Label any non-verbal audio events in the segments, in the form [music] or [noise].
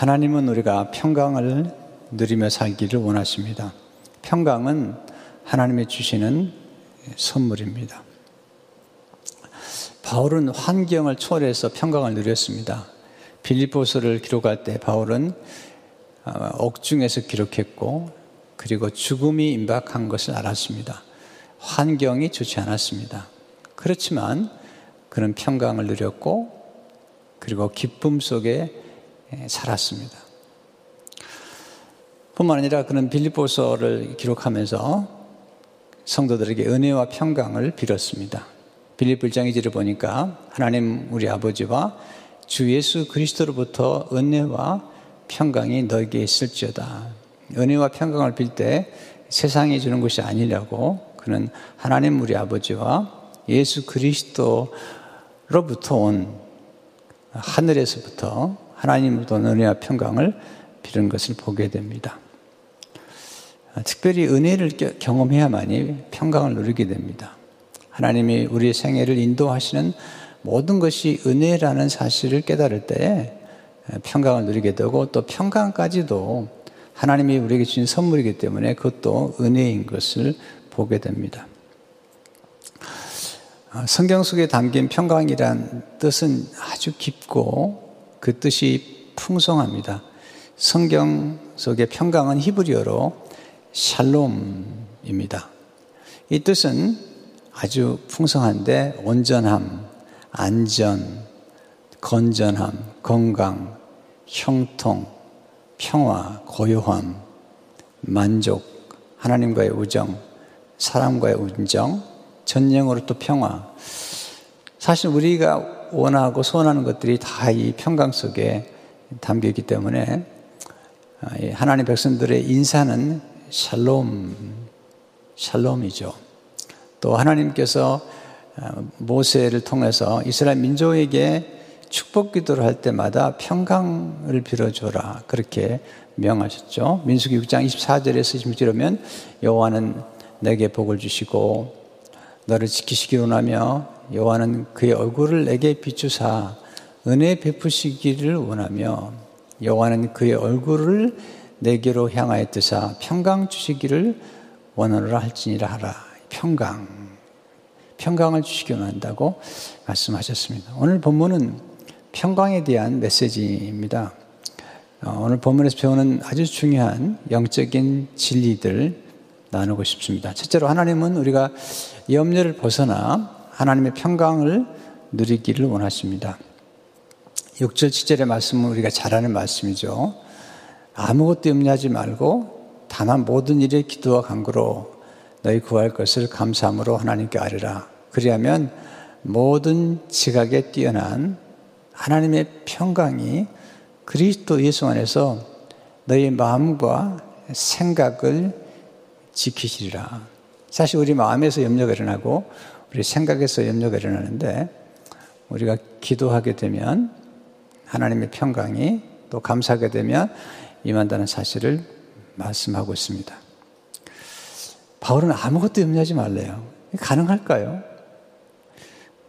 하나님은 우리가 평강을 누리며 살기를 원하십니다. 평강은 하나님의 주시는 선물입니다. 바울은 환경을 초월해서 평강을 누렸습니다. 빌립보서를 기록할 때 바울은 어, 옥중에서 기록했고 그리고 죽음이 임박한 것을 알았습니다. 환경이 좋지 않았습니다. 그렇지만 그는 평강을 누렸고 그리고 기쁨 속에 살았습니다. 뿐만 아니라 그는 빌립보서를 기록하면서 성도들에게 은혜와 평강을 빌었습니다. 빌립 1장 2절을 보니까 하나님 우리 아버지와 주 예수 그리스도로부터 은혜와 평강이 너에게 있을지어다. 은혜와 평강을 빌 때 세상이 주는 것이 아니라고 그는 하나님 우리 아버지와 예수 그리스도로부터 온 하늘에서부터 하나님으로부터 은혜와 평강을 빌은 것을 보게 됩니다. 특별히 은혜를 경험해야만이 평강을 누리게 됩니다. 하나님이 우리의 생애를 인도하시는 모든 것이 은혜라는 사실을 깨달을 때 평강을 누리게 되고 또 평강까지도 하나님이 우리에게 주신 선물이기 때문에 그것도 은혜인 것을 보게 됩니다. 아, 성경 속에 담긴 평강이란 뜻은 아주 깊고 그 뜻이 풍성합니다. 성경 속의 평강은 히브리어로 샬롬입니다. 이 뜻은 아주 풍성한데 온전함, 안전, 건전함, 건강, 형통, 평화, 고요함, 만족, 하나님과의 우정, 사람과의 운정, 전쟁으로 또 평화. 사실 우리가 원하고 소원하는 것들이 다 이 평강 속에 담겨 있기 때문에 아, 하나님 백성들의 인사는 샬롬, 샬롬이죠. 또 하나님께서 아, 모세를 통해서 이스라엘 민족에게 축복 기도를 할 때마다 평강을 빌어줘라. 그렇게 명하셨죠. 민수기 6장 24절에서 26절에 여호와는 내게 복을 주시고 너를 지키시기 원하며 여호와는 그의 얼굴을 내게 비추사 은혜 베푸시기를 원하며 여호와는 그의 얼굴을 내게로 향하여 뜨사 평강 주시기를 원하노라 할지니라 하라. 평강. 평강을 주시기 원한다고 말씀하셨습니다. 오늘 본문은 평강에 대한 메시지입니다. 어, 오늘 본문에서 배우는 아주 중요한 영적인 진리들 나누고 싶습니다. 첫째로 하나님은 우리가 염려를 벗어나 하나님의 평강을 누리기를 원하십니다. 6절, 7절의 말씀은 우리가 잘 아는 말씀이죠. 아무것도 염려하지 말고 다만 모든 일에 기도와 간구로 너희 구할 것을 감사함으로 하나님께 아뢰라. 그리하면 모든 지각에 뛰어난 하나님의 평강이 그리스도 예수 안에서 너희 마음과 생각을 지키시리라. 사실 우리 마음에서 염려가 일어나고 우리 생각에서 염려가 일어나는데 우리가 기도하게 되면 하나님의 평강이 또 감사하게 되면 임한다는 사실을 말씀하고 있습니다. 바울은 아무것도 염려하지 말래요. 가능할까요?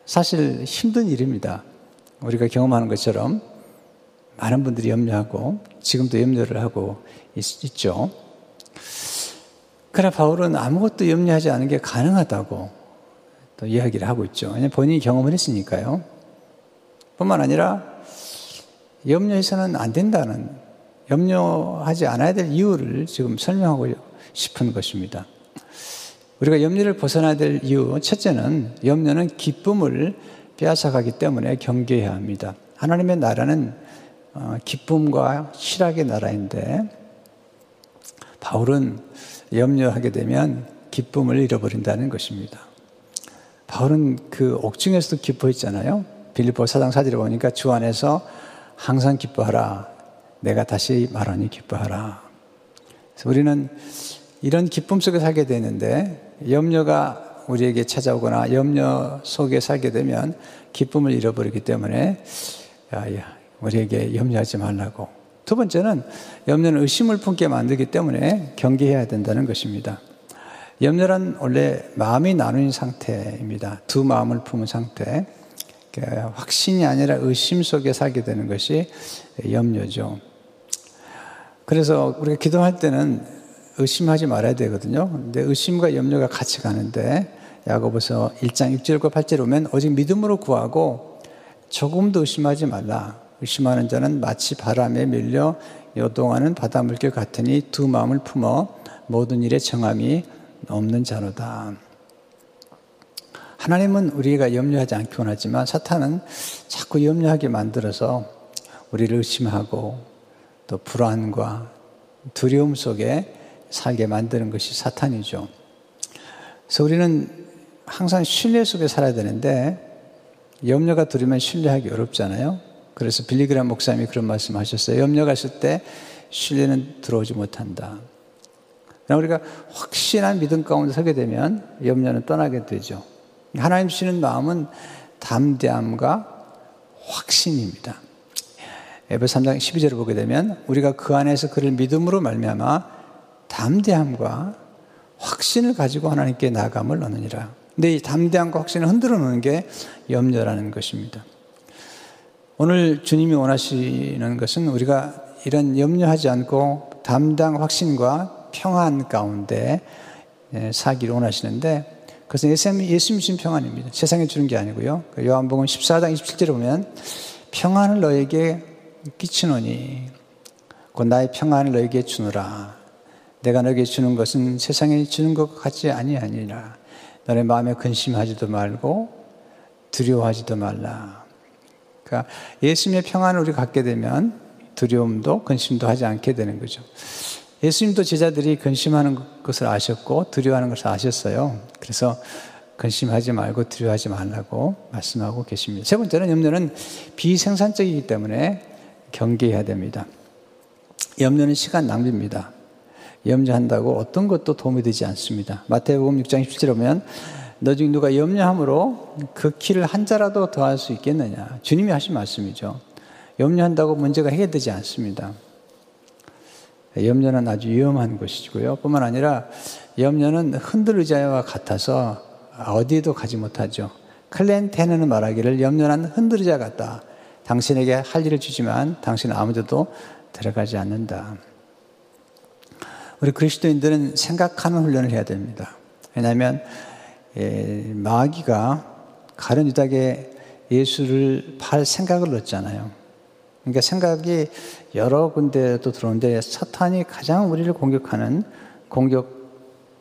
사실 힘든 일입니다. 우리가 경험하는 것처럼 많은 분들이 염려하고 지금도 염려를 하고 있, 죠 그러나 바울은 아무것도 염려하지 않은 게 가능하다고 또 이야기를 하고 있죠. 본인이 경험을 했으니까요. 뿐만 아니라 염려해서는 안 된다는 염려하지 않아야 될 이유를 지금 설명하고 싶은 것입니다. 우리가 염려를 벗어나야 될 이유, 첫째는 염려는 기쁨을 빼앗아가기 때문에 경계해야 합니다. 하나님의 나라는 어, 기쁨과 실학의 나라인데 바울은 염려하게 되면 기쁨을 잃어버린다는 것입니다. 바울은 그 옥중에서도 기뻐했잖아요. 빌립보 사장 사지를 보니까 주 안에서 항상 기뻐하라. 내가 다시 말하니 기뻐하라. 그래서 우리는 이런 기쁨 속에 살게 되는데 염려가 우리에게 찾아오거나 염려 속에 살게 되면 기쁨을 잃어버리기 때문에 우리에게 염려하지 말라고. 두 번째는 염려는 의심을 품게 만들기 때문에 경계해야 된다는 것입니다. 염려란 원래 마음이 나누는 상태입니다. 두 마음을 품은 상태. 확신이 아니라 의심 속에 살게 되는 것이 염려죠. 그래서 우리가 기도할 때는 의심하지 말아야 되거든요. 근데 의심과 염려가 같이 가는데 야고보서 1장 6절과 8절 오면 오직 믿음으로 구하고 조금도 의심하지 말라. 의심하는 자는 마치 바람에 밀려 요동하는 바닷물결 같으니 두 마음을 품어 모든 일에 정함이 없는 자로다. 하나님은 우리가 염려하지 않기 원하지만 사탄은 자꾸 염려하게 만들어서 우리를 의심하고 또 불안과 두려움 속에 살게 만드는 것이 사탄이죠. 그래서 우리는 항상 신뢰 속에 살아야 되는데 염려가 들으면 신뢰하기 어렵잖아요. 그래서 빌리그람 목사님이 그런 말씀 하셨어요. 염려가 있을 때 신뢰는 들어오지 못한다. 우리가 확신한 믿음 가운데 서게 되면 염려는 떠나게 되죠. 하나님 주시는 마음은 담대함과 확신입니다. 에베 3장 12절을 보게 되면 우리가 그 안에서 그를 믿음으로 말미암아 담대함과 확신을 가지고 하나님께 나감을 얻느니라. 근데 이 담대함과 확신을 흔들어 놓는 게 염려라는 것입니다. 오늘 주님이 원하시는 것은 우리가 이런 염려하지 않고 담당 확신과 평안 가운데 예, 사기를 원하시는데 그것은 예수님, 예수님 주신 평안입니다. 세상에 주는 게 아니고요. 그 요한복음 14장 27절에 보면 평안을 너에게 끼치노니 곧 나의 평안을 너에게 주노라. 내가 너에게 주는 것은 세상에 주는 것 같지 아니하니라. 너의 마음에 근심하지도 말고 두려워하지도 말라. 그러니까 예수님의 평안을 우리 갖게 되면 두려움도 근심도 하지 않게 되는 거죠. 예수님도 제자들이 근심하는 것을 아셨고 두려워하는 것을 아셨어요. 그래서 근심하지 말고 두려워하지 말라고 말씀하고 계십니다. 세 번째는 염려는 비생산적이기 때문에 경계해야 됩니다. 염려는 시간 낭비입니다. 염려한다고 어떤 것도 도움이 되지 않습니다. 마태복음 6장 17절에 보면 너 중 누가 염려함으로 그 키를 한 자라도 더할 수 있겠느냐. 주님이 하신 말씀이죠. 염려한다고 문제가 해결되지 않습니다. 염려는 아주 위험한 것이고요. 뿐만 아니라 염려는 흔들 의자와 같아서 어디에도 가지 못하죠. 클렌 테너는 말하기를 염려는 흔들 의자 같다. 당신에게 할 일을 주지만 당신은 아무데도 들어가지 않는다. 우리 그리스도인들은 생각하는 훈련을 해야 됩니다. 왜냐하면 예, 마귀가 가련 유다에 예수를 팔 생각을 넣었잖아요. 그러니까 생각이 여러 군데도 들어오는데 사탄이 가장 우리를 공격하는 공격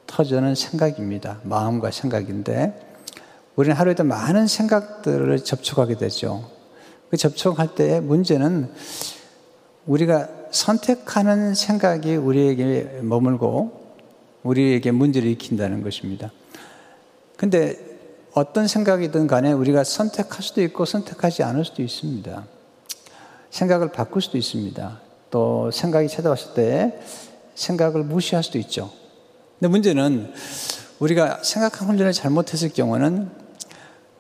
터전은 생각입니다. 마음과 생각인데 우리는 하루에도 많은 생각들을 접촉하게 되죠. 그 접촉할 때 문제는 우리가 선택하는 생각이 우리에게 머물고 우리에게 문제를 일으킨다는 것입니다. 근데 어떤 생각이든 간에 우리가 선택할 수도 있고 선택하지 않을 수도 있습니다. 생각을 바꿀 수도 있습니다. 또 생각이 찾아왔을 때 생각을 무시할 수도 있죠. 근데 문제는 우리가 생각한 훈련을 잘못했을 경우는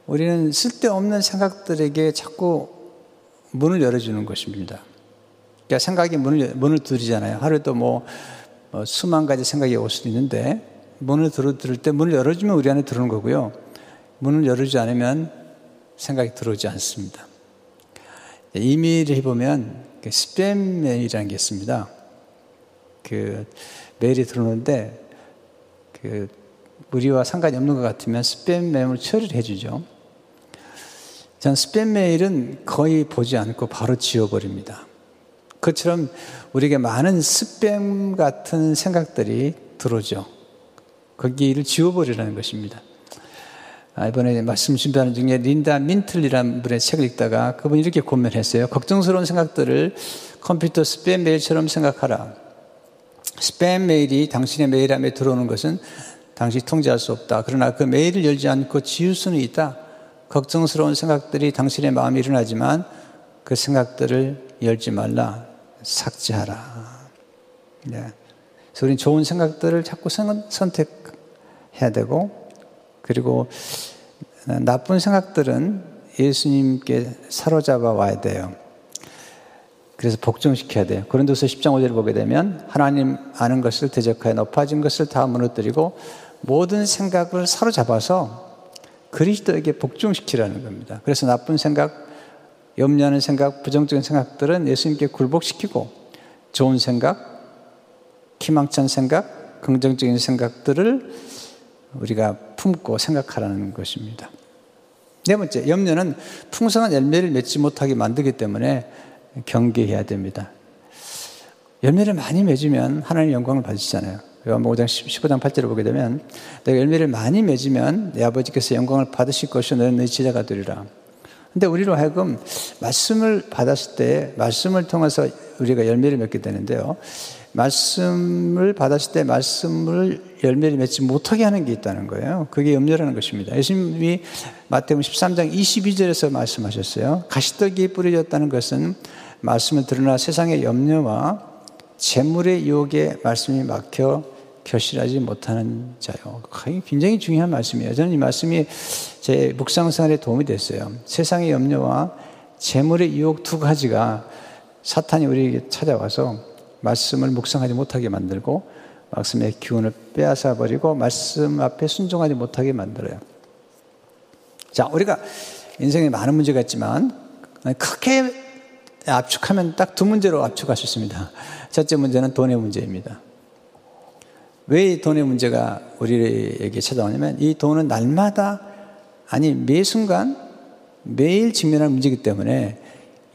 우리는 쓸데없는 생각들에게 자꾸 문을 열어주는 것입니다. 그러니까 생각이 문을, 문을 두드리잖아요. 하루에도 뭐, 뭐 수만 가지 생각이 올 수도 있는데 문을 들어, 들을 때 문을 열어주면 우리 안에 들어오는 거고요. 문을 열어주지 않으면 생각이 들어오지 않습니다. 이메일을 해보면 그 스팸 메일이라는 게 있습니다. 그 메일이 들어오는데 그 우리와 상관이 없는 것 같으면 스팸 메일을 처리를 해주죠. 전 스팸 메일은 거의 보지 않고 바로 지워버립니다. 그처럼 우리에게 많은 스팸 같은 생각들이 들어오죠. 거기를 지워버리라는 것입니다. 아, 이번에 말씀 준비하는 중에 린다 민틀리라는 분의 책을 읽다가 그분이 이렇게 고면했어요. 걱정스러운 생각들을 컴퓨터 스팸 메일처럼 생각하라. 스팸 메일이 당신의 메일 안에 들어오는 것은 당신이 통제할 수 없다. 그러나 그 메일을 열지 않고 지울 수는 있다. 걱정스러운 생각들이 당신의 마음에 일어나지만 그 생각들을 열지 말라. 삭제하라. 네. 그래서 우리는 좋은 생각들을 자꾸 선택해야 되고 그리고 나쁜 생각들은 예수님께 사로잡아 와야 돼요. 그래서 복종시켜야 돼요. 고린도서 10장 5절을 보게 되면 하나님 아는 것을 대적하여 높아진 것을 다 무너뜨리고 모든 생각을 사로잡아서 그리스도에게 복종시키라는 겁니다. 그래서 나쁜 생각, 염려하는 생각, 부정적인 생각들은 예수님께 굴복시키고 좋은 생각, 희망찬 생각, 긍정적인 생각들을 우리가 품고 생각하라는 것입니다. 네 번째, 염려는 풍성한 열매를 맺지 못하게 만들기 때문에 경계해야 됩니다. 열매를 많이 맺으면 하나님 영광을 받으시잖아요. 요한복음 5장 15장 8절을 보게 되면 내가 열매를 많이 맺으면 내 아버지께서 영광을 받으실 것이요 너는 내 제자가 되리라. 근데 우리로 하여금 말씀을 받았을 때 말씀을 통해서 우리가 열매를 맺게 되는데요. 말씀을 받았을 때 말씀을 열매를 맺지 못하게 하는 게 있다는 거예요. 그게 염려라는 것입니다. 예수님이 마태복음 13장 22절에서 말씀하셨어요. 가시떡이 뿌려졌다는 것은 말씀을 들으나 세상의 염려와 재물의 유혹에 말씀이 막혀 결실하지 못하는 자요. 굉장히 중요한 말씀이에요. 저는 이 말씀이 제 묵상생활에 도움이 됐어요. 세상의 염려와 재물의 유혹 두 가지가 사탄이 우리에게 찾아와서 말씀을 묵상하지 못하게 만들고 말씀의 기운을 빼앗아 버리고 말씀 앞에 순종하지 못하게 만들어요. 자, 우리가 인생에 많은 문제가 있지만 크게 압축하면 딱 두 문제로 압축할 수 있습니다. 첫째 문제는 돈의 문제입니다. 왜 돈의 문제가 우리에게 찾아오냐면 이 돈은 날마다 아니 매 순간 매일 직면하는 문제이기 때문에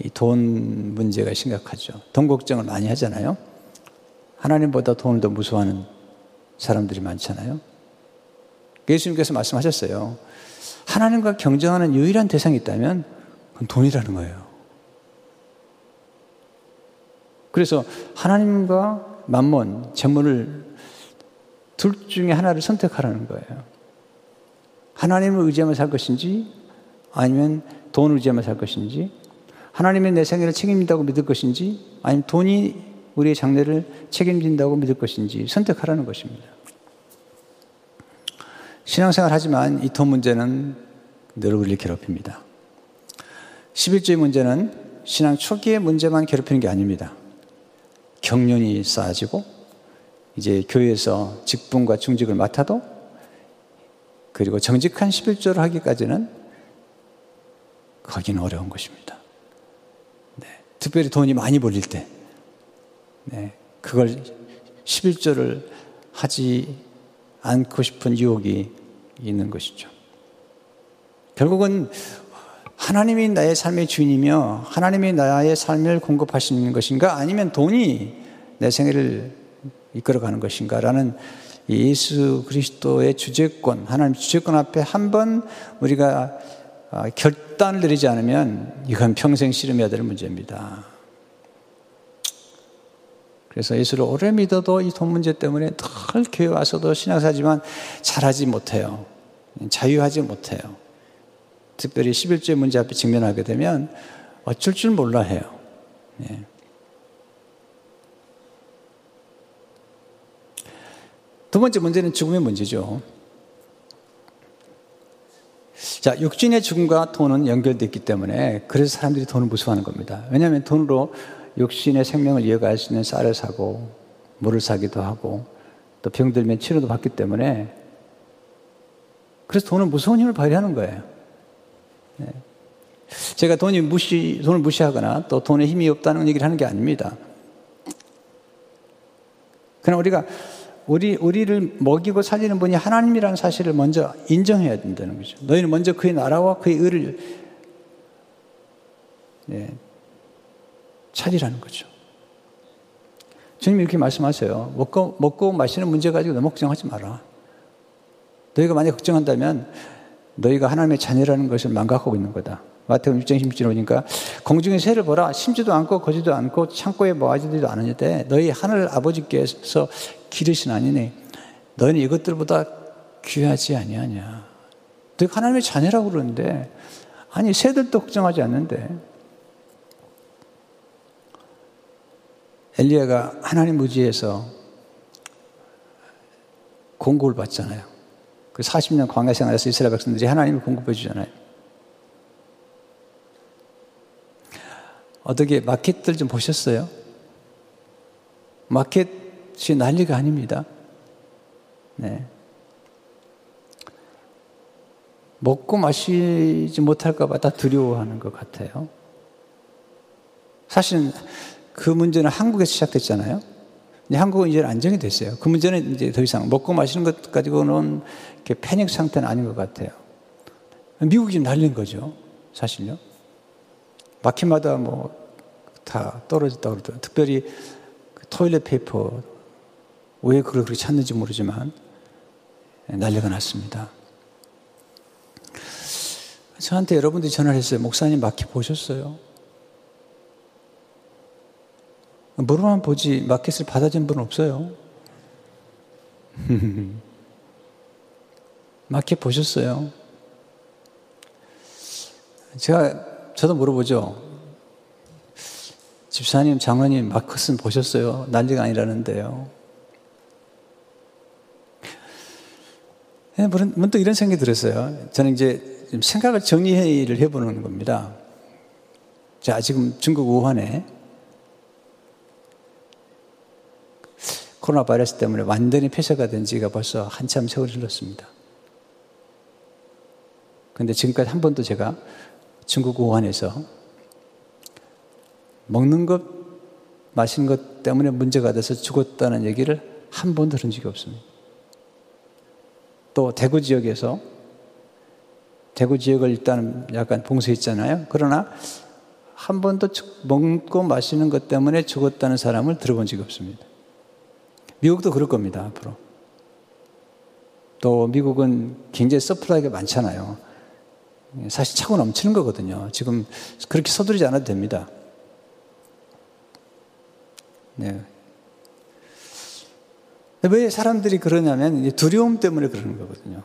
이 돈 문제가 심각하죠. 돈 걱정을 많이 하잖아요. 하나님보다 돈을 더 무서워하는 사람들이 많잖아요. 예수님께서 말씀하셨어요. 하나님과 경쟁하는 유일한 대상이 있다면 그건 돈이라는 거예요. 그래서 하나님과 만몬, 재물을 둘 중에 하나를 선택하라는 거예요. 하나님을 의지하며 살 것인지 아니면 돈을 의지하며 살 것인지 하나님의 내 생애를 책임진다고 믿을 것인지 아니면 돈이 우리의 장래를 책임진다고 믿을 것인지 선택하라는 것입니다. 신앙생활 하지만 이 돈 문제는 늘 우리를 괴롭힙니다. 11조의 문제는 신앙 초기의 문제만 괴롭히는 게 아닙니다. 경륜이 쌓아지고 이제 교회에서 직분과 중직을 맡아도 그리고 정직한 11조를 하기까지는 거기는 어려운 것입니다. 네. 특별히 돈이 많이 벌릴 때, 네. 그걸 11조를 하지 않고 싶은 유혹이 있는 것이죠. 결국은 하나님이 나의 삶의 주인이며 하나님이 나의 삶을 공급하시는 것인가 아니면 돈이 내 생애를 이끌어가는 것인가라는 예수 그리스도의 주제권, 하나님 주제권 앞에 한 번 우리가 아, 결단을 내리지 않으면 이건 평생 씨름해야 될 문제입니다. 그래서 예수를 오래 믿어도 이 돈 문제 때문에 늘 교회 와서도 신앙사지만 잘하지 못해요. 자유하지 못해요. 특별히 11조의 문제 앞에 직면하게 되면 어쩔 줄 몰라 해요. 예. 두 번째 문제는 죽음의 문제죠. 자, 육신의 죽음과 돈은 연결되어 있기 때문에 그래서 사람들이 돈을 무서워하는 겁니다. 왜냐하면 돈으로 육신의 생명을 이어갈 수 있는 쌀을 사고 물을 사기도 하고 또 병들면 치료도 받기 때문에 그래서 돈은 무서운 힘을 발휘하는 거예요. 네. 제가 돈이 무시, 돈을 무시하거나 또 돈에 힘이 없다는 얘기를 하는 게 아닙니다. 그러나 우리가 우리, 우리를 먹이고 살리는 분이 하나님이라는 사실을 먼저 인정해야 된다는 거죠. 너희는 먼저 그의 나라와 그의 의를 네, 찾으라는 거죠. 주님 이렇게 말씀하세요. 먹고, 먹고 마시는 문제 가지고 너무 걱정하지 마라. 너희가 만약 걱정한다면 너희가 하나님의 자녀라는 것을 망각하고 있는 거다. 마태복음 6장 16절 보니까 공중의 새를 보라 심지도 않고 거지도 않고 창고에 모아지지도 않으는데 너희 하늘 아버지께서 기르신 아니네 너희는 이것들보다 귀하지 아니하냐? 너희 하나님의 자녀라고 그러는데 아니 새들도 걱정하지 않는데. 엘리야가 하나님 무지에서 공고를 받잖아요. 그 40년 광야 생활에서 이스라엘 백성들이 하나님을 공급해 주잖아요. 어떻게 마켓들 좀 보셨어요? 마켓 이 난리가 아닙니다. 네. 먹고 마시지 못할까봐 다 두려워하는 것 같아요. 사실은 그 문제는 한국에서 시작됐잖아요. 한국은 이제 안정이 됐어요. 그 문제는 이제 더 이상 먹고 마시는 것 가지고는 패닉 상태는 아닌 것 같아요. 미국이 난린 거죠. 사실요. 마켓마다 뭐 다 떨어졌다고 그러더라고요. 특별히 그 toilet paper 왜 그걸 그렇게 찾는지 모르지만 난리가 났습니다. 저한테 여러분들이 전화를 했어요. 목사님 마켓 보셨어요? 물어만 보지 마켓을 받아준 분 없어요. [laughs] 마켓 보셨어요? 제가 저도 물어보죠. 집사님, 장로님 마켓은 보셨어요? 난리가 아니라는데요. 문득 이런 생각이 들었어요. 저는 이제 생각을 정리를 해보는 겁니다. 자, 지금 중국 우한에 코로나 바이러스 때문에 완전히 폐쇄가 된 지가 벌써 한참 세월이 흘렀습니다. 근데 지금까지 한 번도 제가 중국 우한에서 먹는 것, 마시는 것 때문에 문제가 돼서 죽었다는 얘기를 한 번도 들은 적이 없습니다. 또 대구 지역에서 대구 지역을 일단 약간 봉쇄했잖아요. 그러나 한 번도 먹고 마시는 것 때문에 죽었다는 사람을 들어본 적이 없습니다. 미국도 그럴 겁니다, 앞으로. 또 미국은 굉장히 서플라이가 많잖아요. 사실 차고 넘치는 거거든요. 지금 그렇게 서두르지 않아도 됩니다. 네. 왜 사람들이 그러냐면 두려움 때문에 그러는 거거든요.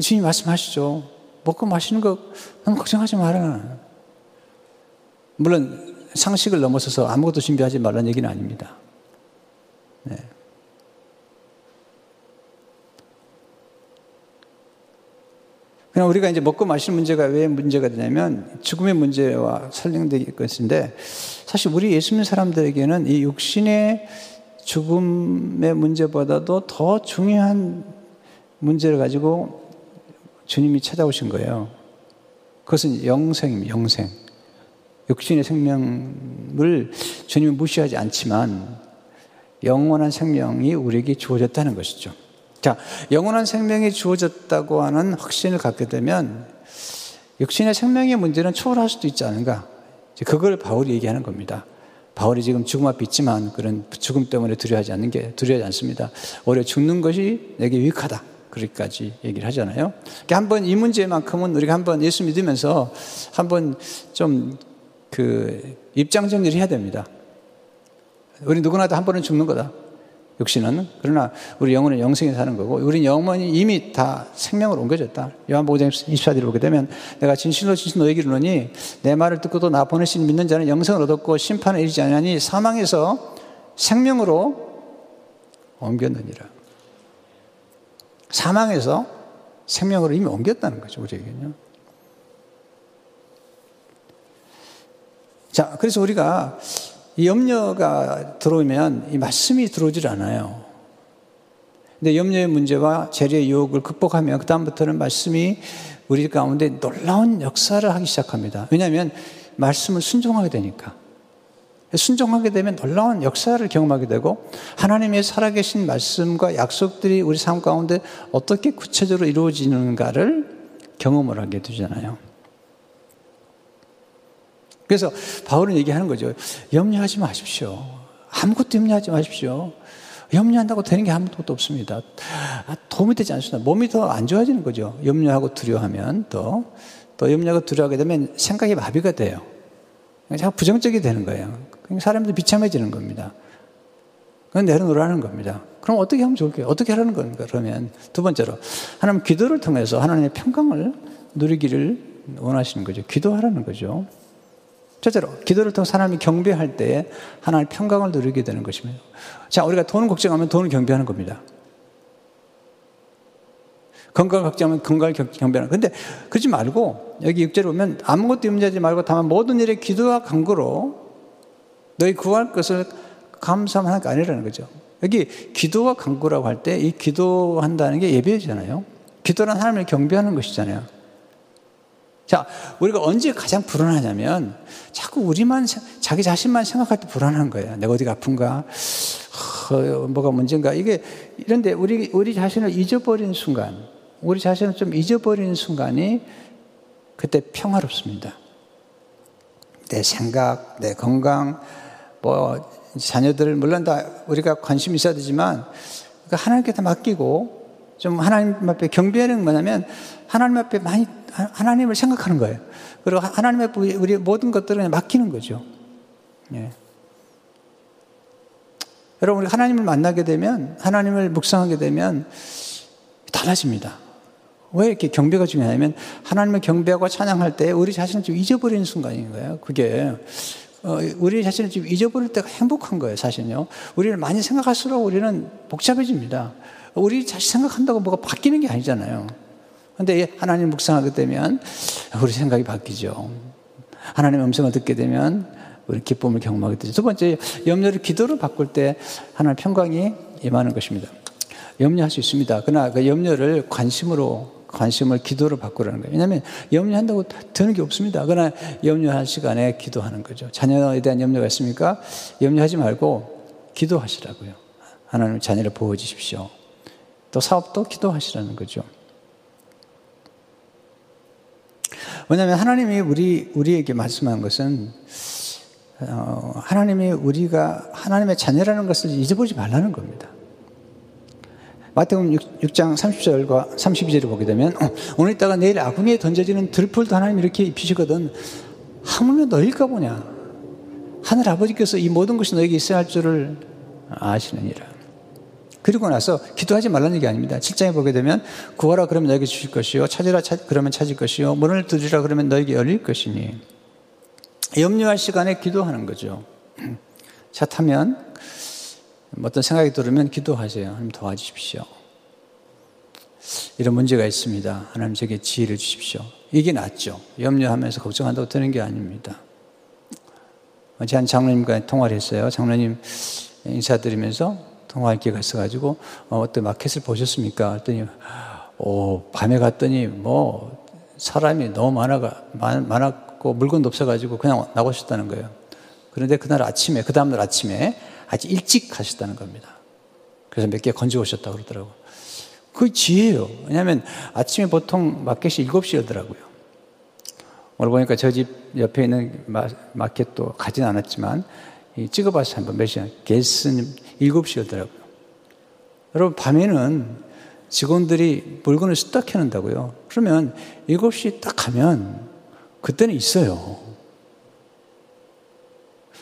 주님 말씀하시죠. 먹고 마시는 거 너무 걱정하지 마라. 물론 상식을 넘어서서 아무것도 준비하지 말라는 얘기는 아닙니다. 네. 그냥 우리가 이제 먹고 마시는 문제가 왜 문제가 되냐면 죽음의 문제와 설명될 것인데 사실 우리 예수 믿는 사람들에게는 이 육신의 죽음의 문제보다도 더 중요한 문제를 가지고 주님이 찾아오신 거예요. 그것은 영생입니다. 영생. 육신의 생명을 주님이 무시하지 않지만 영원한 생명이 우리에게 주어졌다는 것이죠. 자, 영원한 생명이 주어졌다고 하는 확신을 갖게 되면 육신의 생명의 문제는 초월할 수도 있지 않은가. 그걸 바울이 얘기하는 겁니다. 바울이 지금 죽음 앞에 있지만 그런 죽음 때문에 두려워하지 않는 게 두려워하지 않습니다. 오히려 죽는 것이 내게 유익하다. 그렇게까지 얘기를 하잖아요. 그러니까 한번 이 문제만큼은 우리가 한번 예수 믿으면서 한번 좀 그 입장 정리를 해야 됩니다. 우리 누구나 다 한 번은 죽는 거다. 육신은. 그러나 우리 영혼은 영생에 사는 거고, 우리 영혼이 이미 다 생명을 옮겨졌다. 요한복음 24절을 보게 되면, 내가 진실로 진실로 너에게 이르노니, 내 말을 듣고도 나 보내신 믿는 자는 영생을 얻었고, 심판에 이르지 아니하니, 사망에서 생명으로 옮겼느니라. 사망에서 생명으로 이미 옮겼다는 거죠, 우리에게는요. 자, 그래서 우리가 이 염려가 들어오면 이 말씀이 들어오질 않아요. 근데 염려의 문제와 재리의 유혹을 극복하면 그다음부터는 말씀이 우리 가운데 놀라운 역사를 하기 시작합니다. 왜냐하면 말씀을 순종하게 되니까. 순종하게 되면 놀라운 역사를 경험하게 되고 하나님의 살아계신 말씀과 약속들이 우리 삶 가운데 어떻게 구체적으로 이루어지는가를 경험을 하게 되잖아요. 그래서 바울은 얘기하는 거죠. 염려하지 마십시오. 아무것도 염려하지 마십시오. 염려한다고 되는 게 아무것도 없습니다. 아, 도움이 되지 않습니다. 몸이 더 안 좋아지는 거죠. 염려하고 두려워하면 또, 또 염려하고 두려워하게 되면 생각이 마비가 돼요. 자꾸 부정적이 되는 거예요. 사람들이 비참해지는 겁니다. 그건 내려놓으라는 겁니다. 그럼 어떻게 하면 좋을까요? 어떻게 하라는 겁니까? 그러면 두 번째로 하나님 기도를 통해서 하나님의 평강을 누리기를 원하시는 거죠. 기도하라는 거죠. 첫째로 기도를 통해 사람이 경배할 때 하나님의 평강을 누리게 되는 것입니다. 자, 우리가 돈을 걱정하면 돈을 경배하는 겁니다. 건강을 걱정하면 건강을 경배하는. 근데 그러지 말고 여기 6절에 보면 아무것도 염려하지 말고 다만 모든 일에 기도와 간구로 너희 구할 것을 감사하는 게 아니라는 거죠. 여기 기도와 간구라고 할 때 이 기도한다는 게 예배잖아요. 기도는 하나님을 경배하는 것이잖아요. 자, 우리가 언제 가장 불안하냐면 자꾸 우리만 자기 자신만 생각할 때 불안한 거예요. 내가 어디가 아픈가? 어, 뭐가 문제인가? 이게 이런데 우리 우리 자신을 잊어버리는 순간, 우리 자신을 좀 잊어버리는 순간이 그때 평화롭습니다. 내 생각, 내 건강, 뭐 자녀들 물론 다 우리가 관심 있어야 되지만 하나님께 다 맡기고 좀 하나님 앞에 경배하는 뭐냐면 하나님 앞에 많이 하나님을 생각하는 거예요. 그리고 하나님 앞에 우리 모든 것들을 맡기는 거죠. 예. 여러분 우리 하나님을 만나게 되면 하나님을 묵상하게 되면 달라집니다. 왜 이렇게 경배가 중요하냐면 하나님을 경배하고 찬양할 때 우리 자신을 좀 잊어버리는 순간인 거예요. 그게 어, 우리 자신을 좀 잊어버릴 때가 행복한 거예요, 사실은요. 우리를 많이 생각할수록 우리는 복잡해집니다. 우리 자신 생각한다고 뭐가 바뀌는 게 아니잖아요. 근데 하나님 묵상하게 되면 우리 생각이 바뀌죠. 하나님의 음성을 듣게 되면 우리 기쁨을 경험하게 되죠. 두 번째, 염려를 기도로 바꿀 때 하나님 평강이 임하는 것입니다. 염려할 수 있습니다. 그러나 그 염려를 관심으로 관심을 기도로 바꾸라는 거예요. 왜냐하면 염려한다고 되는 게 없습니다. 그러나 염려할 시간에 기도하는 거죠. 자녀에 대한 염려가 있습니까? 염려하지 말고 기도하시라고요. 하나님 자녀를 보호 주십시오. 또 사업도 기도하시라는 거죠. 왜냐하면 하나님이 우리 우리에게 말씀한 것은 어, 하나님이 우리가 하나님의 자녀라는 것을 잊어보지 말라는 겁니다. 마태복음 6, 장 30절과 32절을 보게 되면 어, 오늘 있다가 내일 아궁이에 던져지는 들풀도 하나님 이렇게 입히시거든 하물며 너일까 보냐 하늘 아버지께서 이 모든 것이 너에게 있어야 할 줄을 아시느니라 그리고 나서 기도하지 말라는 얘기 아닙니다 7장에 보게 되면 구하라 그러면 너에게 주실 것이요 찾으라 찾, 그러면 찾을 것이요 문을 두드리라 그러면 너에게 열릴 것이니 염려할 시간에 기도하는 거죠 [clears throat] 차 타면 어떤 생각이 들으면 기도하세요. 하나님 도와주십시오. 이런 문제가 있습니다. 하나님 제게 지혜를 주십시오. 이게 낫죠. 염려하면서 걱정한다고 되는 게 아닙니다. 어제 한 장로님과 통화를 했어요. 장로님 인사드리면서 통화할 기회가 있어가지고, 어, 어떤 마켓을 보셨습니까? 그랬더니, 오, 밤에 갔더니 뭐, 사람이 너무 많아가, 많, 많았고 물건도 없어가지고 그냥 나오셨다는 거예요. 그런데 그날 아침에, 그 다음날 아침에 아주 일찍 가셨다는 겁니다. 그래서 몇 개 건져 오셨다고 그러더라고요. 그 지혜예요. 왜냐하면 아침에 보통 마켓이 7시 열더라고요. 오늘 보니까 저 집 옆에 있는 마, 켓도 가진 않았지만 찍어봐서 한번 몇 시간. 게스는 7시 열더라고요. 여러분 밤에는 직원들이 물건을 쓱딱 켜놓는다고요. 그러면 7시 딱 가면 그때는 있어요.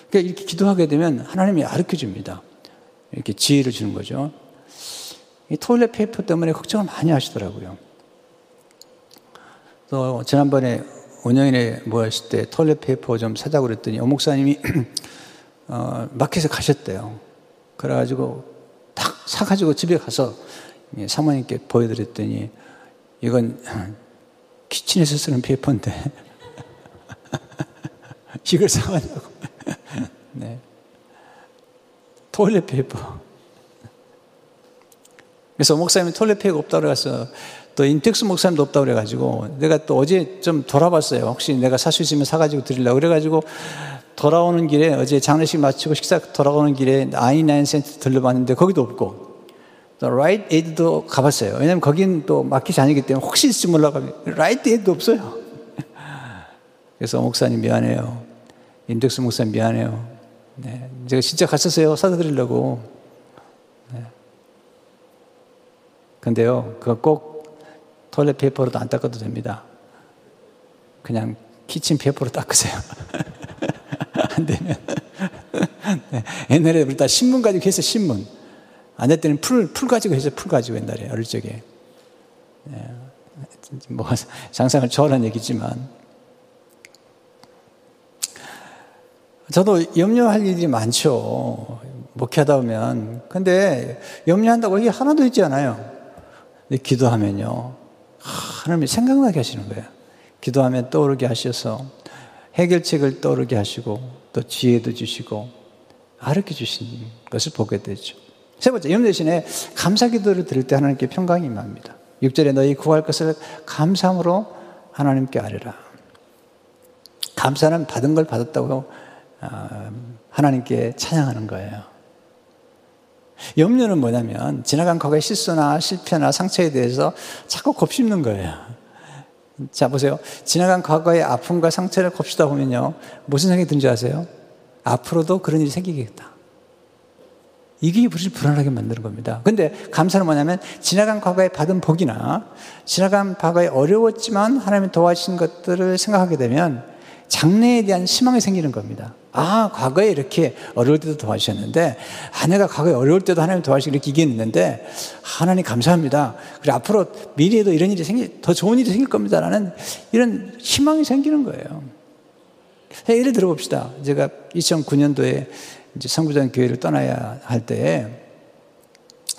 그러니까 이렇게 기도하게 되면 하나님이 가르쳐 줍니다. 이렇게 지혜를 주는 거죠. 이 toilet paper 때문에 걱정을 많이 하시더라고요. 또 지난번에 운영위에 모였을 때 toilet paper 좀 사자고 그랬더니 오 목사님이 [clears throat] 어, 마켓에 가셨대요. 그래가지고 딱 사가지고 집에 가서 사모님께 보여드렸더니 이건 [clears throat] kitchen에서 쓰는 paper인데 [laughs] 이걸 사가냐고. [laughs] 네. toilet paper. 그래서 목사님이 toilet paper 없다고 그래서 또 인텍스 목사님도 없다고 그래가지고 내가 또 어제 좀 돌아봤어요. 혹시 내가 살 수 있으면 사가지고 드리려고 그래가지고 돌아오는 길에 어제 장례식 마치고 식사 돌아오는 길에 아이나인 센터 들려봤는데 거기도 없고 또 Rite Aid도 가봤어요. 왜냐면 거긴 또 마켓이 아니기 때문에 혹시 있을지 몰라가 Rite Aid도 없어요. [laughs] 그래서 목사님 미안해요. 인덱스 목사님 미안해요. 네. 제가 진짜 갔었어요. 사다 드리려고. 네. 근데요, 그거 꼭 toilet paper로도 안 닦아도 됩니다. 그냥 kitchen paper로 닦으세요. [laughs] 안 되면. [laughs] 네. 옛날에 우리 다 신문 가지고 했어, 신문. 안 될 때는 풀, 풀 가지고 했어요, 풀 가지고 옛날에, 어릴 적에. 네. 뭐, 상상을 초월한 얘기지만. 저도 염려할 일이 많죠. 목회하다 보면. 근데 염려한다고 이게 하나도 있지 않아요. 근데 기도하면요. 하나님이 생각나게 하시는 거예요. 기도하면 떠오르게 하셔서 해결책을 떠오르게 하시고 또 지혜도 주시고 아르켜 주신 것을 보게 되죠. 세 번째, 염려 대신에 감사 기도를 드릴 때 하나님께 평강이 임합니다. 6절에 너희 구할 것을 감사함으로 하나님께 아뢰라. 감사는 받은 걸 받았다고 아, 하나님께 찬양하는 거예요. 염려는 뭐냐면 지나간 과거의 실수나 실패나 상처에 대해서 자꾸 곱씹는 거예요. 자, 보세요. 지나간 과거의 아픔과 상처를 곱시다 보면요. 무슨 생각이 든지 아세요? 앞으로도 그런 일이 생기겠다. 이게 우리를 불안하게 만드는 겁니다. 근데 감사는 뭐냐면 지나간 과거에 받은 복이나 지나간 과거에 어려웠지만 하나님이 도와주신 것들을 생각하게 되면 장래에 대한 희망이 생기는 겁니다. 아, 과거에 이렇게 어려울 때도 도와주셨는데, 아, 내가 과거에 어려울 때도 하나님 도와주시고 이렇게 이겼는데, 하나님 감사합니다. 그리고 앞으로 미래에도 이런 일이 생기, 더 좋은 일이 생길 겁니다라는 이런 희망이 생기는 거예요. 예를 들어 봅시다. 제가 2009년도에 이제 성부장 교회를 떠나야 할 때,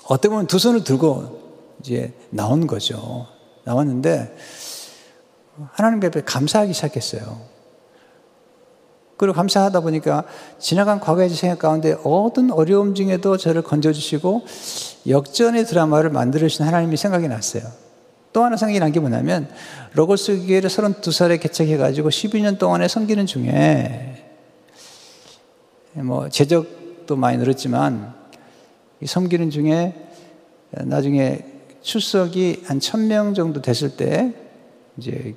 어떻게 보면 두 손을 들고 이제 나온 거죠. 나왔는데, 하나님 앞에 감사하기 시작했어요. 그리고 감사하다 보니까 지나간 과거의 생각 가운데 어떤 어려움 중에도 저를 건져주시고 역전의 드라마를 만들으신 하나님이 생각이 났어요. 또 하나 생각이 난 게 뭐냐면 로고스 교회를 32살에 개척해가지고 12년 동안에 섬기는 중에 뭐 재적도 많이 늘었지만 이 섬기는 중에 나중에 출석이 한 1000명 정도 됐을 때 이제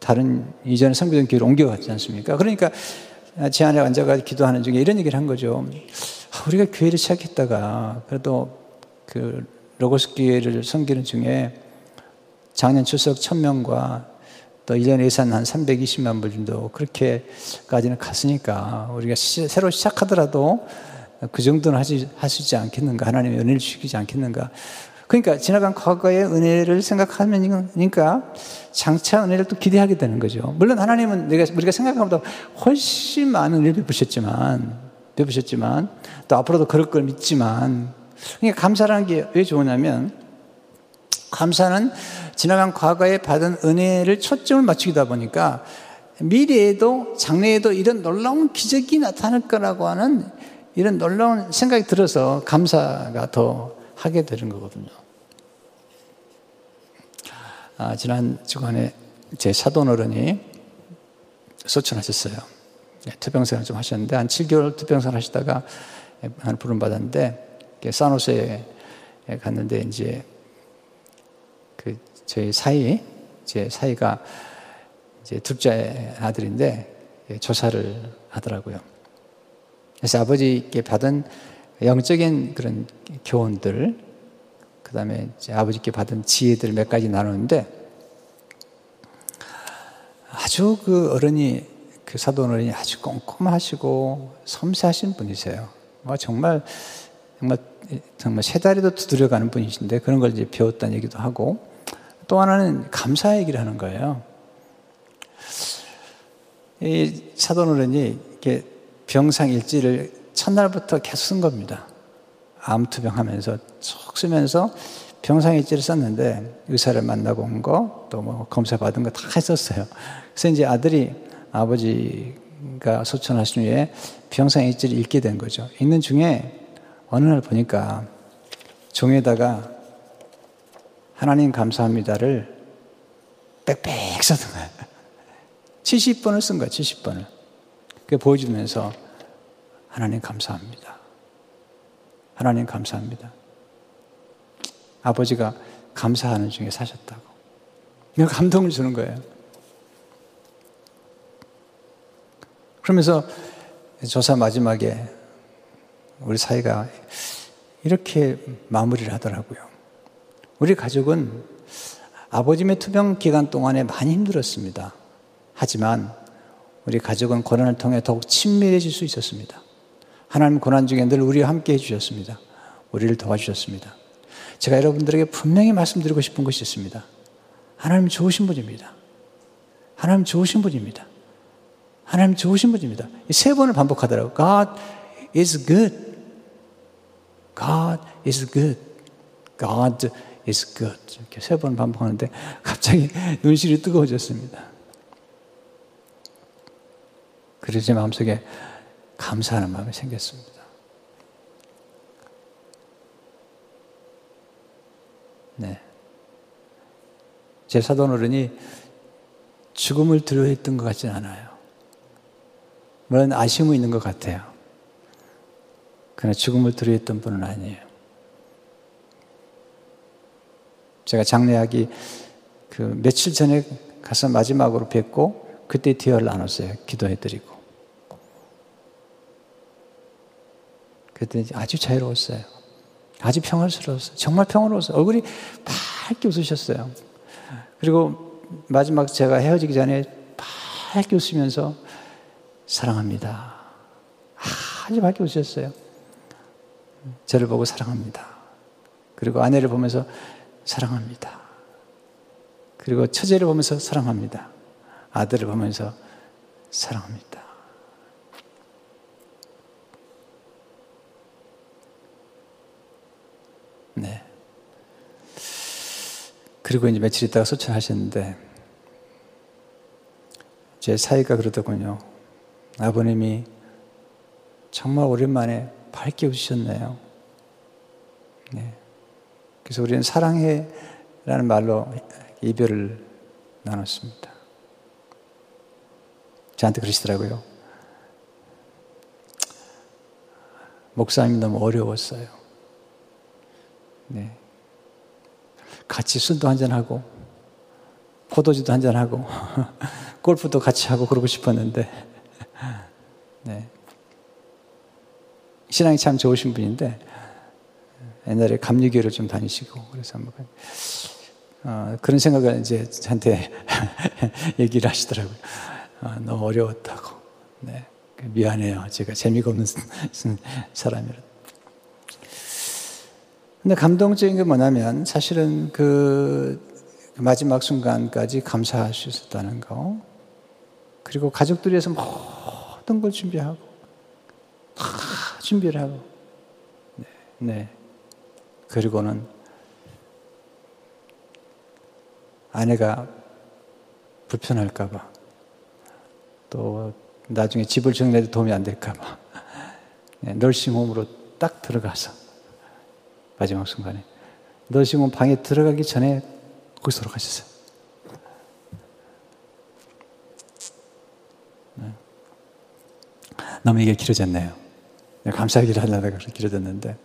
다른 이전에 성교동 교회로 옮겨갔지 않습니까? 그러니까 제 안에 앉아가 기도하는 중에 이런 얘기를 한 거죠. 아, 우리가 교회를 시작했다가 그래도 그 로고스 교회를 섬기는 중에 작년 출석 1000명과 또 1년 예산 한 320만 불 정도 그렇게까지는 갔으니까 우리가 시, 새로 시작하더라도 그 정도는 하지, 하시지 않겠는가 하나님의 은혜를 주시지 않겠는가 그러니까 지나간 과거의 은혜를 생각하면니까 장차 은혜를 또 기대하게 되는 거죠. 물론 하나님은 내가 우리가 생각한 것보다 훨씬 많은 은혜를 베푸셨지만 베푸셨지만 또 앞으로도 그럴 걸 믿지만 그러니까 감사라는 게 왜 좋으냐면 감사는 지나간 과거에 받은 은혜를 초점을 맞추다 보니까 미래에도 장래에도 이런 놀라운 기적이 나타날 거라고 하는 이런 놀라운 생각이 들어서 감사가 더 하게 되는 거거든요. 아, 지난 주간에 제 사돈 어른이 소천하셨어요. 네, 투병생활 좀 하셨는데 한 7개월 투병생활 하시다가 한 부름 받았는데 사노스에 갔는데 이제 그 저희 사이 제 사이가 이제 둘째 아들인데 조사를 하더라고요. 그래서 아버지께 받은 영적인 그런 교훈들, 그 다음에 아버지께 받은 지혜들 몇 가지 나누는데 아주 그 어른이, 그 사돈 어른이 아주 꼼꼼하시고 섬세하신 분이세요. 뭐 정말, 정말, 정말 세 다리도 두드려가는 분이신데 그런 걸 이제 배웠다는 얘기도 하고 또 하나는 감사 얘기를 하는 거예요. 이 사돈 어른이 이렇게 병상 일지를 첫날부터 계속 쓴 겁니다. 암투병 하면서 쭉 쓰면서 병상일지를 썼는데 의사를 만나고 온 거, 또 뭐 검사 받은 거 다 했었어요. 그래서 이제 아들이 아버지가 소천하신 후에 병상일지를 읽게 된 거죠. 읽는 중에 어느 날 보니까 종에다가 하나님 감사합니다를 빽빽 써둔 거예요. [laughs] 70번을 쓴 거예요, 70번을. 그게 보여주면서 하나님 감사합니다. 하나님 감사합니다. 아버지가 감사하는 중에 사셨다고. 감동을 주는 거예요. 그러면서 조사 마지막에 우리 사이가 이렇게 마무리를 하더라고요. 우리 가족은 아버지의 투병 기간 동안에 많이 힘들었습니다. 하지만 우리 가족은 고난을 통해 더욱 친밀해질 수 있었습니다. 하나님 고난 중에 늘 우리와 함께 해주셨습니다. 우리를 도와주셨습니다. 제가 여러분들에게 분명히 말씀드리고 싶은 것이 있습니다. 하나님 좋으신 분입니다. 하나님 좋으신 분입니다. 하나님 좋으신 분입니다. 세 번을 반복하더라고요. God is good. God is good. God is good. 이렇게 세 번 반복하는데 갑자기 [laughs] 눈실이 뜨거워졌습니다. 그래서 제 마음속에 감사하는 마음이 생겼습니다. 네. 제 사돈 어른이 죽음을 두려워했던 것 같지는 않아요. 물론 아쉬움이 있는 것 같아요. 그러나 죽음을 두려워했던 분은 아니에요. 제가 장례하기 그 며칠 전에 가서 마지막으로 뵙고 그때 대화를 나눴어요. 기도해드리고. 그랬더니 아주 자유로웠어요. 아주 평화스러웠어요. 정말 평화로웠어요. 얼굴이 밝게 웃으셨어요. 그리고 마지막 제가 헤어지기 전에 밝게 웃으면서 사랑합니다. 아주 밝게 웃으셨어요. 저를 보고 사랑합니다. 그리고 아내를 보면서 사랑합니다. 그리고 처제를 보면서 사랑합니다. 아들을 보면서 사랑합니다. 네. 그리고 이제 며칠 있다가 소천하셨는데, 제 사이가 그러더군요. 아버님이 정말 오랜만에 밝게 웃으셨네요. 네. 그래서 우리는 사랑해 라는 말로 이별을 나눴습니다. 저한테 그러시더라고요. 목사님이 너무 어려웠어요. 네. 같이 술도 한잔하고, 포도주도 한잔하고, [laughs] 골프도 같이 하고 그러고 싶었는데, 네. 신앙이 참 좋으신 분인데, 옛날에 감리교를 좀 다니시고, 그래서 한번, 어, 그런 생각을 이제 저한테 [laughs] 얘기를 하시더라고요. 어, 너무 어려웠다고. 네. 미안해요. 제가 재미가 없는 [laughs] 사람이라. 근데 감동적인 게 뭐냐면 사실은 그 마지막 순간까지 감사할 수 있었다는 거. 그리고 가족들이 해서 모든 걸 준비하고, 다 준비를 하고, 네. 네. 그리고는 아내가 불편할까봐 또 나중에 집을 정리해도 도움이 안 될까봐 네, 널싱홈으로 딱 들어가서 마지막 순간에 널싱홈 방에 들어가기 전에 거기서 돌아가셨어요. 네. 너무 이게 길어졌네요. 네, 감사하기를 하려다가 길어졌는데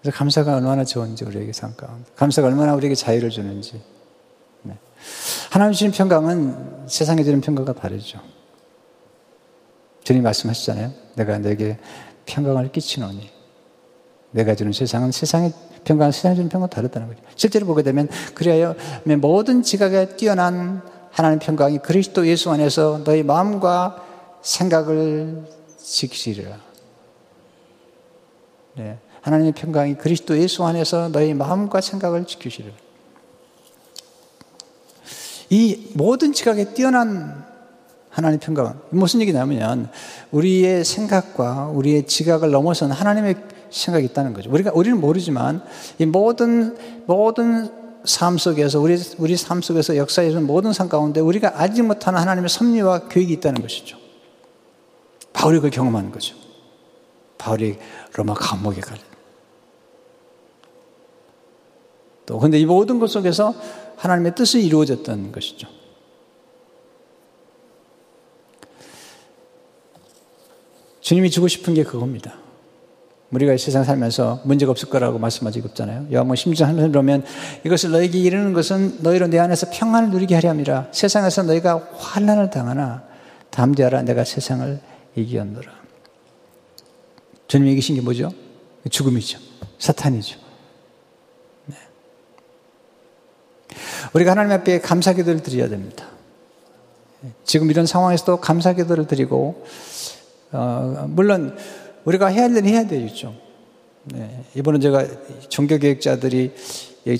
그래서 감사가 얼마나 좋은지 우리에게 삶 가운데. 감사가 얼마나 우리에게 자유를 주는지. 네. 하나님 주신 평강은 세상에 주는 평강과 다르죠. 주님 말씀하시잖아요. 내가 내게 평강을 끼치노니. 내가 주는 세상은 세상의 평강, 세상에 주는 평강과 다르다는 거죠. 실제로 보게 되면, 그래야 모든 지각에 뛰어난 하나님 평강이 그리스도 예수 안에서 너희 마음과 생각을 지키시리라. 네. 하나님의 평강이 그리스도 예수 안에서 너희 마음과 생각을 지키시리라. 이 모든 지각에 뛰어난 하나님의 평강은 무슨 얘기냐면 우리의 생각과 우리의 지각을 넘어선 하나님의 생각이 있다는 거죠. 우리가 우리는 모르지만 이 모든 모든 삶 속에서 우리 우리 삶 속에서 역사에서 모든 삶 가운데 우리가 알지 못하는 하나님의 섭리와 계획이 있다는 것이죠. 바울이 그걸 경험하는 거죠. 바울이 로마 감옥에 갈또 근데 이 모든 것 속에서 하나님의 뜻이 이루어졌던 것이죠. 주님이 주고 싶은 게 그겁니다. 우리가 이 세상 살면서 문제가 없을 거라고 말씀하지 없잖아요. 요한복 16장 하면서 보면 이것을 너에게 이르는 것은 너희로 내 안에서 평안을 누리게 하려 함이라. 세상에서 너희가 환난을 당하나 담대하라 내가 세상을 이기었노라. 주님이 이기신 게 뭐죠? 죽음이죠. 사탄이죠. 우리가 하나님 앞에 감사 기도를 드려야 됩니다. 지금 이런 상황에서도 감사 기도를 드리고, 어, 물론 우리가 해야 할 일은 해야 되겠죠. 네, 이번에 제가 종교개혁자들이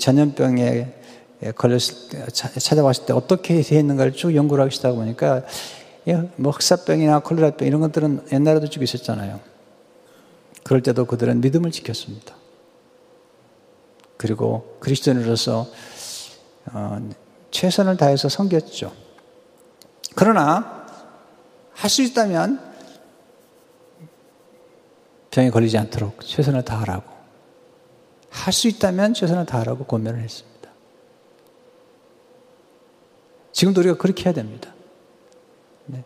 전염병에 걸렸을 때, 찾아왔을 때 어떻게 했는가를 쭉 연구를 하시다 고 보니까 뭐 흑사병이나 콜레라병 이런 것들은 옛날에도 쭉 있었잖아요. 그럴 때도 그들은 믿음을 지켰습니다. 그리고 그리스도인으로서 어, 최선을 다해서 섬겼죠. 그러나 할 수 있다면 병에 걸리지 않도록 최선을 다하라고 할 수 있다면 최선을 다하라고 권면을 했습니다. 지금도 우리가 그렇게 해야 됩니다. 네.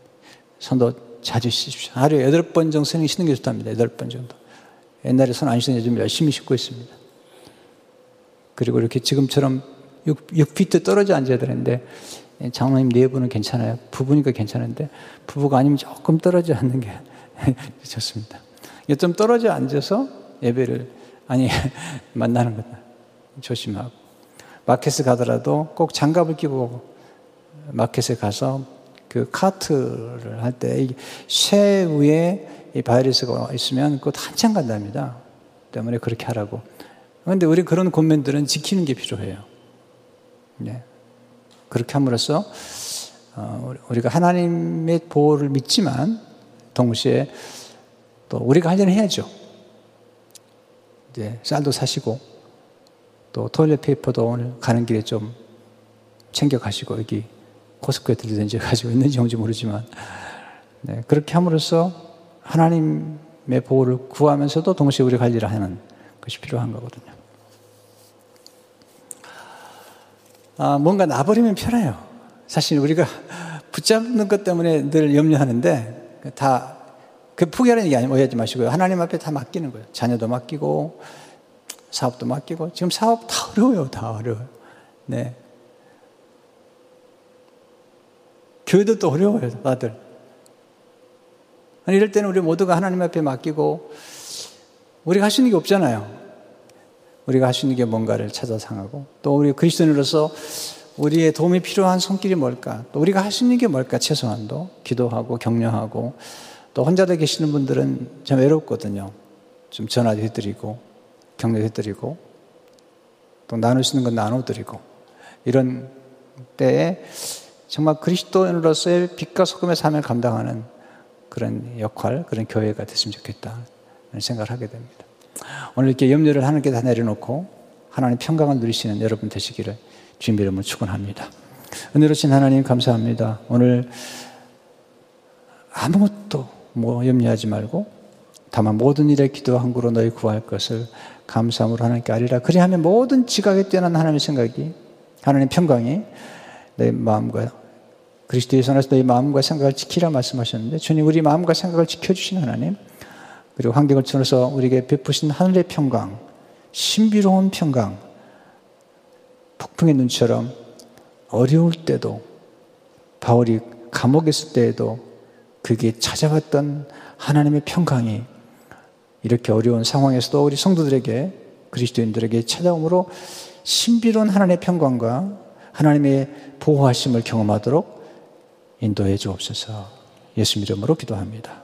선도 자주 씻십시오. 하루에 여덟 번 정도 손 씻는 게 좋답니다. 여덟 번 정도. 옛날에 손 안 씻는 요즘 열심히 씻고 있습니다. 그리고 이렇게 지금처럼 6, 6피트 떨어져 앉아야 되는데 장로님 내부는 괜찮아요. 부부니까 괜찮은데 부부가 아니면 조금 떨어져 앉는 게 [laughs] 좋습니다. 좀 떨어져 앉아서 예배를 아니 [laughs] 만나는 것 조심하고 마켓에 가더라도 꼭 장갑을 끼고 마켓에 가서 그 카트를 할 때 쇠 위에 이 바이러스가 있으면 그것 한참 간답니다. 때문에 그렇게 하라고. 그런데 우리 그런 권면들은 지키는 게 필요해요. 네. 그렇게 함으로써 어, 우리가 하나님의 보호를 믿지만 동시에 또 우리가 할 일은 해야죠. 이제 쌀도 사시고 또 토일렛 페이퍼도 오늘 가는 길에 좀 챙겨 가시고 여기 코스코에 들리든지 가지고 있는지 뭔지 모르지만 네, 그렇게 함으로써 하나님의 보호를 구하면서도 동시에 할 일을 하는 것이 필요한 거거든요. 아, 뭔가 놔버리면 편해요. 사실 우리가 [laughs] 붙잡는 것 때문에 늘 염려하는데 다 그 포기하는 얘기 아니면 오해하지 마시고요. 하나님 앞에 다 맡기는 거예요. 자녀도 맡기고 사업도 맡기고 지금 사업 다 어려워요. 다 어려워요. 네. 교회도 또 어려워요. 다들. 아니, 이럴 때는 우리 모두가 하나님 앞에 맡기고 우리가 할 수 있는 게 없잖아요. 우리가 할 수 있는 게 뭔가를 찾아 상하고 또 우리 그리스도인으로서 우리의 도움이 필요한 손길이 뭘까? 또 우리가 할 수 있는 게 뭘까? 최소한도 기도하고 격려하고 또 혼자도 계시는 분들은 좀 외롭거든요. 좀 전화도 해드리고 격려도 해드리고 또 나눌 수 있는 건 나눠드리고 이런 때에 정말 그리스도인으로서의 빛과 소금의 삶을 감당하는 그런 역할, 그런 교회가 됐으면 좋겠다. 생각을 하게 됩니다. 오늘 이렇게 염려를 하나님께 다 내려놓고 하나님 평강을 누리시는 여러분 되시기를 주님 이름으로 축원합니다. 은혜로신 하나님 감사합니다. 오늘 아무것도 뭐 염려하지 말고 다만 모든 일에 기도 한 구로 너희 구할 것을 감사함으로 하나님께 아리라. 그리하면 모든 지각에 뛰어난 하나님의 생각이 하나님의 평강이 내 마음과 그리스도의 선에서 너희 마음과 생각을 지키라 말씀하셨는데 주님 우리 마음과 생각을 지켜주신 하나님 그리고 환경을 통해서 우리에게 베푸신 하늘의 평강, 신비로운 평강, 폭풍의 눈처럼 어려울 때도 바울이 감옥에 있을 때에도 그게 찾아왔던 하나님의 평강이 이렇게 어려운 상황에서도 우리 성도들에게 그리스도인들에게 찾아옴으로 신비로운 하나님의 평강과 하나님의 보호하심을 경험하도록 인도해 주옵소서 예수 이름으로 기도합니다.